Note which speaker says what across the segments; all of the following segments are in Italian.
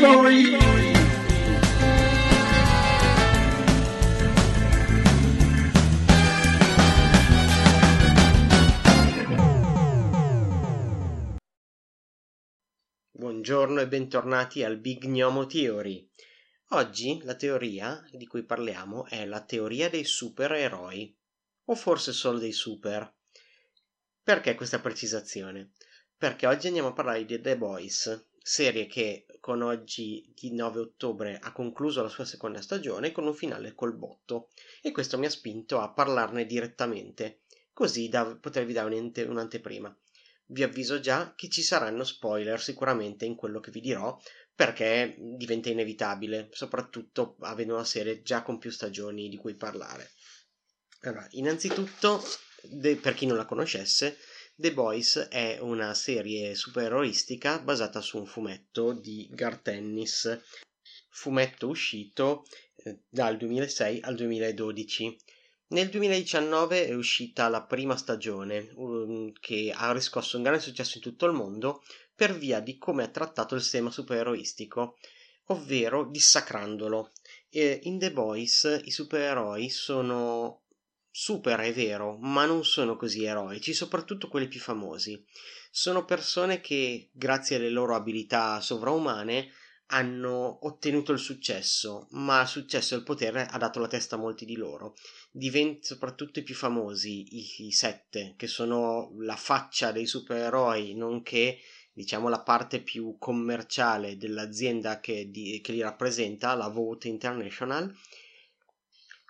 Speaker 1: Thievery. Buongiorno e bentornati al Big Gnomo Theory. Oggi la teoria di cui parliamo è la teoria dei supereroi, o forse solo dei super. Perché questa precisazione? Perché oggi andiamo a parlare di The Boys, serie che con oggi di 9 ottobre ha concluso la sua seconda stagione con un finale col botto e questo mi ha spinto a parlarne direttamente, così da potervi dare un'anteprima. Vi avviso già che ci saranno spoiler sicuramente in quello che vi dirò, perché diventa inevitabile, soprattutto avendo una serie già con più stagioni di cui parlare. Allora, innanzitutto, de- per chi non la conoscesse, The Boys è una serie supereroistica basata su un fumetto di Garth Ennis, fumetto uscito eh, dal 2006 al 2012. Nel 2019 è uscita la prima stagione, um, che ha riscosso un grande successo in tutto il mondo per via di come ha trattato il tema supereroistico, ovvero dissacrandolo. E in The Boys i supereroi sono super, è vero, ma non sono così eroici, soprattutto quelli più famosi. Sono persone che, grazie alle loro abilità sovraumane, hanno ottenuto il successo, ma il successo e il potere ha dato la testa a molti di loro. Divent- soprattutto i più famosi, i, i sette, che sono la faccia dei supereroi, nonché diciamo la parte più commerciale dell'azienda che, di, che li rappresenta, la Vote International,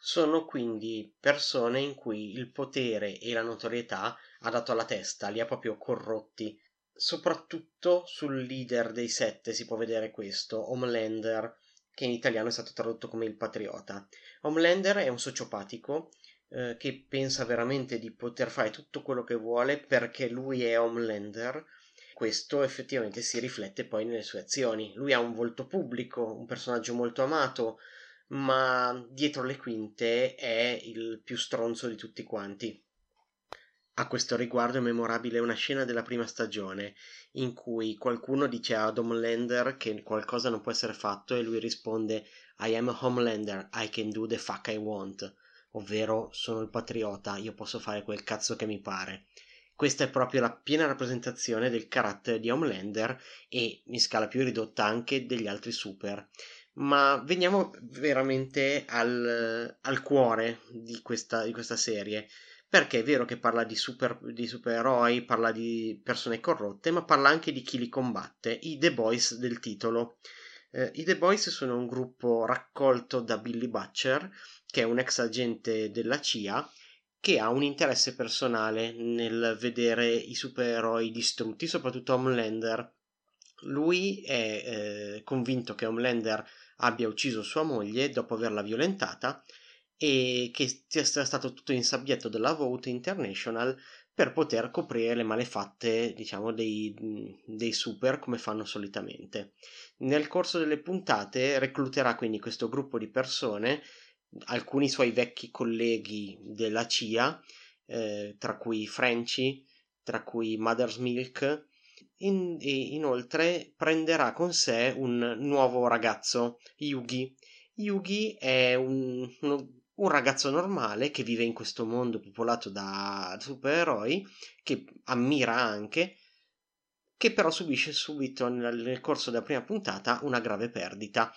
Speaker 1: sono quindi persone in cui il potere e la notorietà ha dato alla testa, li ha proprio corrotti. Soprattutto sul leader dei sette si può vedere questo, Homelander, che in italiano è stato tradotto come il patriota. Homelander è un sociopatico eh, che pensa veramente di poter fare tutto quello che vuole perché lui è Homelander. Questo effettivamente si riflette poi nelle sue azioni. Lui ha un volto pubblico, un personaggio molto amato, ma dietro le quinte è il più stronzo di tutti quanti. A questo riguardo è memorabile una scena della prima stagione in cui qualcuno dice a Homelander che qualcosa non può essere fatto e lui risponde I am a Homelander, I can do the fuck I want, ovvero sono il patriota, io posso fare quel cazzo che mi pare. Questa è proprio la piena rappresentazione del carattere di Homelander e in scala più ridotta anche degli altri super ma veniamo veramente al, al cuore di questa, di questa, serie. Perché è vero che parla di, super, di supereroi, parla di persone corrotte, ma parla anche di chi li combatte, i The Boys del titolo. Eh, I The Boys sono un gruppo raccolto da Billy Butcher, che è un ex agente della CIA, che ha un interesse personale nel vedere i supereroi distrutti, soprattutto Homelander. Lui è eh, convinto che Homelander abbia ucciso sua moglie dopo averla violentata e che sia stato tutto insabbiato dalla Vote International per poter coprire le malefatte, diciamo, dei, dei super come fanno solitamente. Nel corso delle puntate recluterà quindi questo gruppo di persone, alcuni suoi vecchi colleghi della CIA, eh, tra cui Frenchy, tra cui Mother's Milk, in, inoltre prenderà con sé un nuovo ragazzo, Yugi. Yugi è un, un ragazzo normale che vive in questo mondo popolato da supereroi, che ammira anche, che però subisce subito nel, nel corso della prima puntata una grave perdita.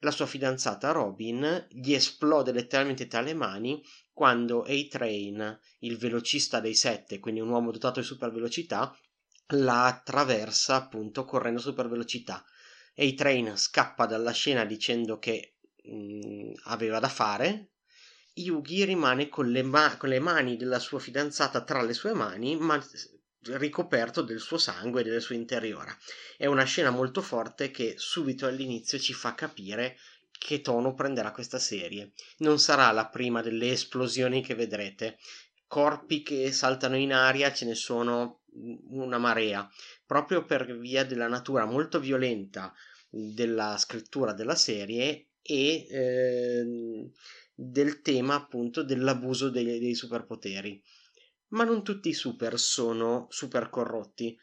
Speaker 1: La sua fidanzata Robin gli esplode letteralmente tra le mani quando A-Train, il velocista dei sette, quindi un uomo dotato di super velocità, la attraversa appunto correndo super velocità. A-Train scappa dalla scena dicendo che mh, mm, aveva da fare. Yugi rimane con le, ma- con le mani della sua fidanzata tra le sue mani, ma ricoperto del suo sangue e del suo interiora. È una scena molto forte che subito all'inizio ci fa capire che tono prenderà questa serie. Non sarà la prima delle esplosioni che vedrete. Corpi che saltano in aria ce ne sono una marea, proprio per via della natura molto violenta della scrittura della serie e eh, del tema appunto dell'abuso dei, dei superpoteri. Ma non tutti i super sono super corrotti.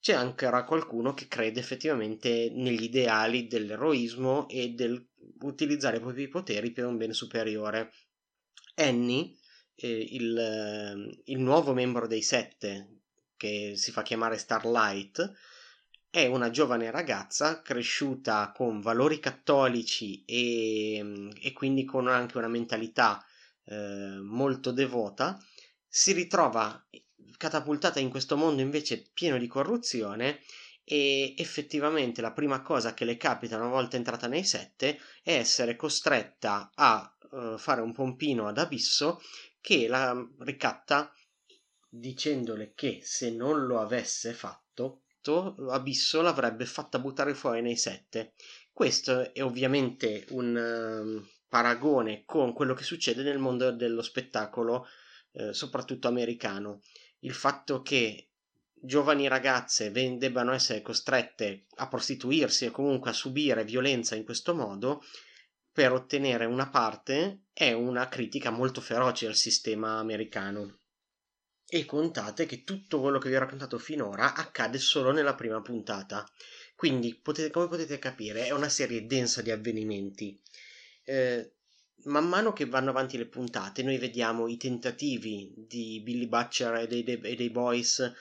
Speaker 1: c'è ancora qualcuno che crede effettivamente negli ideali dell'eroismo e del utilizzare i propri poteri per un bene superiore. Annie, eh, il, eh, il nuovo membro dei sette, che si fa chiamare Starlight, è una giovane ragazza cresciuta con valori cattolici e, e quindi con anche una mentalità eh, molto devota, si ritrova catapultata in questo mondo invece pieno di corruzione e effettivamente la prima cosa che le capita una volta entrata nei sette è essere costretta a uh, fare un pompino ad Abisso che la ricatta dicendole che se non lo avesse fatto Abisso l'avrebbe fatta buttare fuori nei sette. Questo è ovviamente un uh, paragone con quello che succede nel mondo dello spettacolo, uh, soprattutto americano il fatto che giovani ragazze debbano essere costrette a prostituirsi e comunque a subire violenza in questo modo per ottenere una parte è una critica molto feroce al sistema americano. E contate che tutto quello che vi ho raccontato finora accade solo nella prima puntata. Quindi, potete, come potete capire, è una serie densa di avvenimenti. Eh, man mano che vanno avanti le puntate, noi vediamo i tentativi di Billy Butcher e dei, e dei boys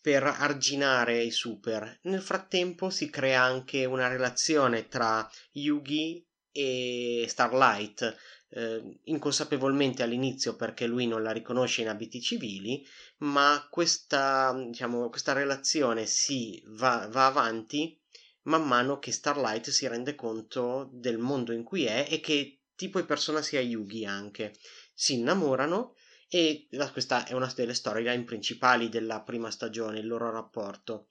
Speaker 1: per arginare i super. Nel frattempo si crea anche una relazione tra Yugi e Starlight, eh, inconsapevolmente all'inizio perché lui non la riconosce in abiti civili, ma questa, diciamo, questa relazione si va, va avanti man mano che Starlight si rende conto del mondo in cui è e che tipo di persona sia Yugi anche. Si innamorano e questa è una delle storyline principali della prima stagione, il loro rapporto.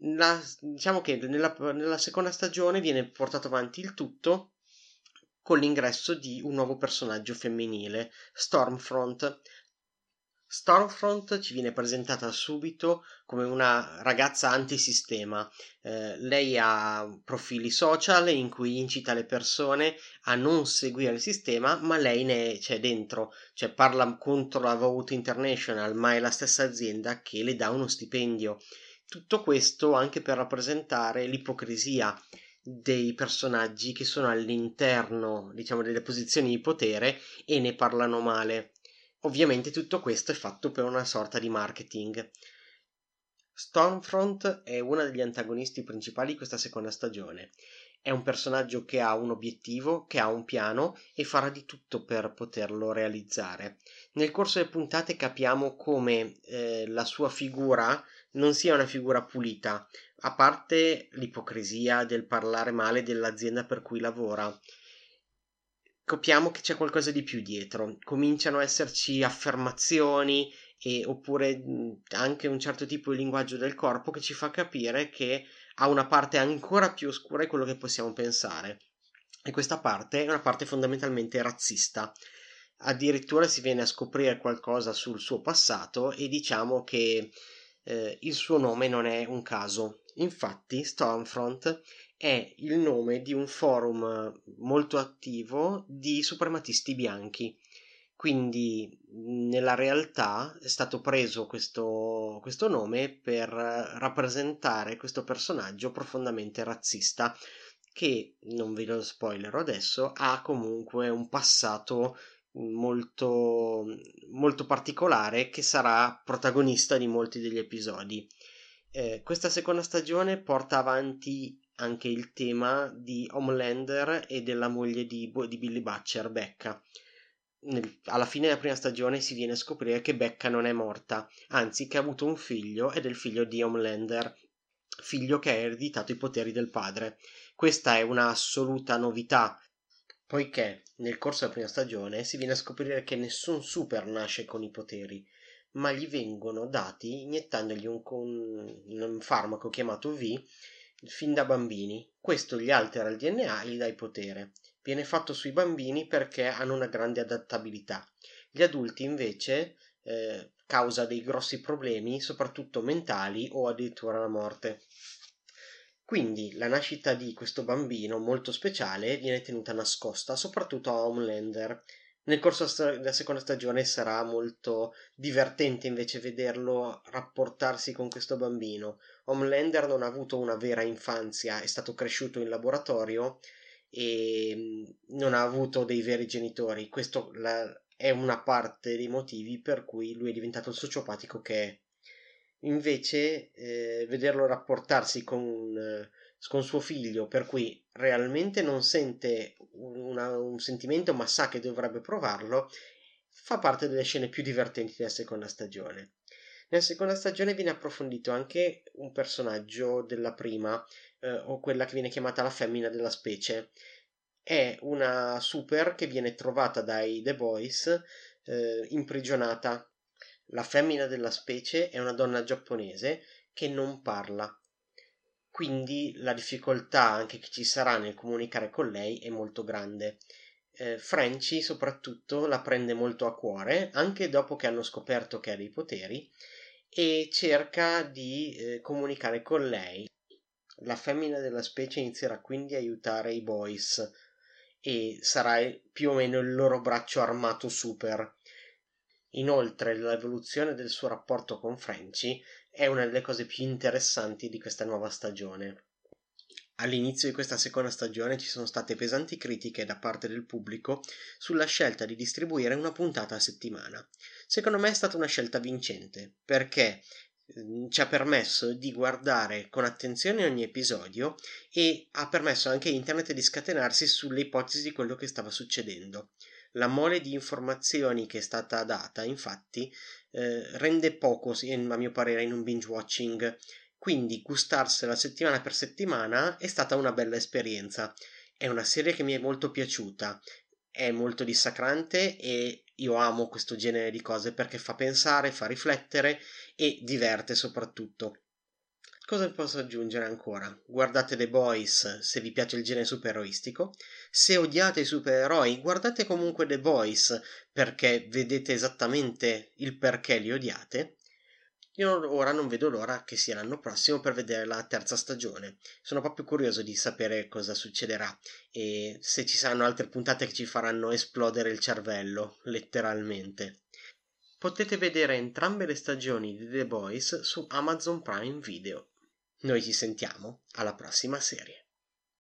Speaker 1: La, diciamo che nella, nella seconda stagione viene portato avanti il tutto con l'ingresso di un nuovo personaggio femminile, Stormfront, Stormfront ci viene presentata subito come una ragazza antisistema. Eh, lei ha profili social in cui incita le persone a non seguire il sistema, ma lei ne c'è dentro, cioè parla contro la Vote International, ma è la stessa azienda che le dà uno stipendio. Tutto questo anche per rappresentare l'ipocrisia dei personaggi che sono all'interno, diciamo, delle posizioni di potere e ne parlano male. Ovviamente tutto questo è fatto per una sorta di marketing. Stormfront è uno degli antagonisti principali di questa seconda stagione. È un personaggio che ha un obiettivo, che ha un piano e farà di tutto per poterlo realizzare. Nel corso delle puntate capiamo come eh, la sua figura non sia una figura pulita, a parte l'ipocrisia del parlare male dell'azienda per cui lavora capiamo che c'è qualcosa di più dietro, cominciano a esserci affermazioni e, oppure anche un certo tipo di linguaggio del corpo che ci fa capire che ha una parte ancora più oscura di quello che possiamo pensare. E questa parte è una parte fondamentalmente razzista. Addirittura si viene a scoprire qualcosa sul suo passato e diciamo che eh, il suo nome non è un caso. Infatti, Stormfront è il nome di un forum molto attivo di suprematisti bianchi. Quindi nella realtà è stato preso questo, questo nome per rappresentare questo personaggio profondamente razzista che, non ve lo spoilerò adesso, ha comunque un passato molto, molto particolare che sarà protagonista di molti degli episodi. Eh, questa seconda stagione porta avanti anche il tema di Homelander e della moglie di, di Billy Butcher, Becca. Nel, alla fine della prima stagione si viene a scoprire che Becca non è morta, anzi che ha avuto un figlio ed è il figlio di Homelander, figlio che ha ereditato i poteri del padre. Questa è un'assoluta novità, poiché nel corso della prima stagione si viene a scoprire che nessun super nasce con i poteri, ma gli vengono dati iniettandogli un, un farmaco chiamato V fin da bambini. Questo gli altera il DNA e gli dà il potere. Viene fatto sui bambini perché hanno una grande adattabilità. Gli adulti invece eh, causa dei grossi problemi, soprattutto mentali o addirittura la morte. Quindi la nascita di questo bambino molto speciale viene tenuta nascosta, soprattutto a Homelander. Nel corso della seconda stagione sarà molto divertente invece vederlo rapportarsi con questo bambino. Homelander non ha avuto una vera infanzia, è stato cresciuto in laboratorio e mm, non ha avuto dei veri genitori. Questo è una parte dei motivi per cui lui è diventato il sociopatico che è. Invece, eh, vederlo rapportarsi con, con suo figlio, per cui realmente non sente una, un sentimento, ma sa che dovrebbe provarlo, fa parte delle scene più divertenti della seconda stagione. Nella seconda stagione viene approfondito anche un personaggio della prima, eh, o quella che viene chiamata la femmina della specie. È una super che viene trovata dai The Boys eh, imprigionata. La femmina della specie è una donna giapponese che non parla quindi la difficoltà anche che ci sarà nel comunicare con lei è molto grande. Eh, Frenchy soprattutto la prende molto a cuore, anche dopo che hanno scoperto che ha dei poteri, e cerca di eh, comunicare con lei. La femmina della specie inizierà quindi a aiutare i boys e sarà più o meno il loro braccio armato super. Inoltre l'evoluzione del suo rapporto con Frenchy è una delle cose più interessanti di questa nuova stagione. All'inizio di questa seconda stagione ci sono state pesanti critiche da parte del pubblico sulla scelta di distribuire una puntata a settimana. Secondo me è stata una scelta vincente, perché mm, ci ha permesso di guardare con attenzione ogni episodio e ha permesso anche a internet di scatenarsi sulle ipotesi di quello che stava succedendo. La mole di informazioni che è stata data, infatti, eh, rende poco, a mio parere, in un binge watching. Quindi gustarsela settimana per settimana è stata una bella esperienza. È una serie che mi è molto piaciuta, è molto dissacrante e io amo questo genere di cose perché fa pensare, fa riflettere e diverte soprattutto. Cosa posso aggiungere ancora? Guardate The Boys se vi piace il genere supereroistico. Se odiate i supereroi, guardate comunque The Boys perché vedete esattamente il perché li odiate. Io ora non vedo l'ora che sia l'anno prossimo per vedere la terza stagione. Sono proprio curioso di sapere cosa succederà e se ci saranno altre puntate che ci faranno esplodere il cervello, letteralmente. Potete vedere entrambe le stagioni di The Boys su Amazon Prime Video. Noi ci sentiamo alla prossima serie.